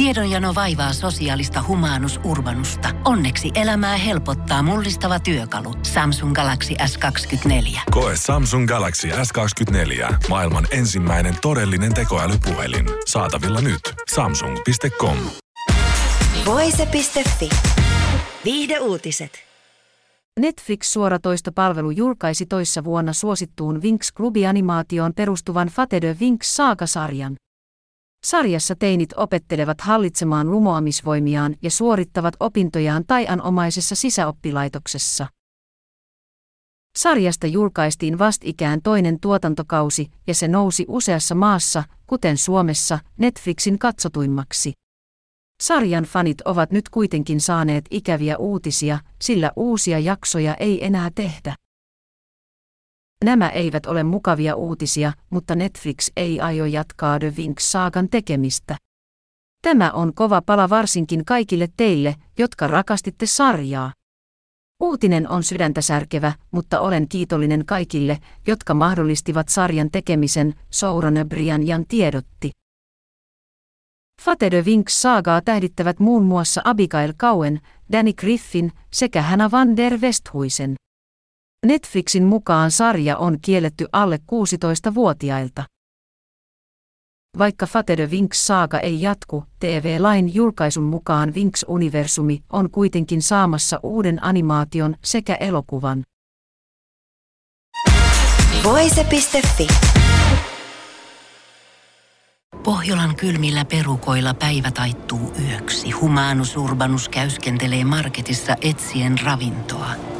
Tiedonjano vaivaa sosiaalista humanus urbanusta. Onneksi elämää helpottaa mullistava työkalu. Samsung Galaxy S24. Koe Samsung Galaxy S24. Maailman ensimmäinen todellinen tekoälypuhelin. Saatavilla nyt. Samsung.com. Voise.fi. Viihde uutiset. Netflix-suoratoistopalvelu julkaisi toissa vuonna suosittuun Winx Club-animaatioon perustuvan Fate de Winx Saga-sarjan. Sarjassa teinit opettelevat hallitsemaan lumoamisvoimiaan ja suorittavat opintojaan taianomaisessa sisäoppilaitoksessa. Sarjasta julkaistiin vastikään toinen tuotantokausi ja se nousi useassa maassa, kuten Suomessa, Netflixin katsotuimmaksi. Sarjan fanit ovat nyt kuitenkin saaneet ikäviä uutisia, sillä uusia jaksoja ei enää tehdä. Nämä eivät ole mukavia uutisia, mutta Netflix ei aio jatkaa The Winx-saagan tekemistä. Tämä on kova pala varsinkin kaikille teille, jotka rakastitte sarjaa. Uutinen on sydäntä särkevä, mutta olen kiitollinen kaikille, jotka mahdollistivat sarjan tekemisen, Souran Brian tiedotti. Fate de saagaa tähdittävät muun muassa Abigail Cowen, Danny Griffin sekä Hannah van der Westhuisen. Netflixin mukaan sarja on kielletty alle 16-vuotiailta. Vaikka Fate de Winx saaga ei jatku, TV-lain julkaisun mukaan Winx-universumi on kuitenkin saamassa uuden animaation sekä elokuvan. Voise.fi. Pohjolan kylmillä perukoilla päivä taittuu yöksi. Humanus Urbanus käyskentelee marketissa etsien ravintoa.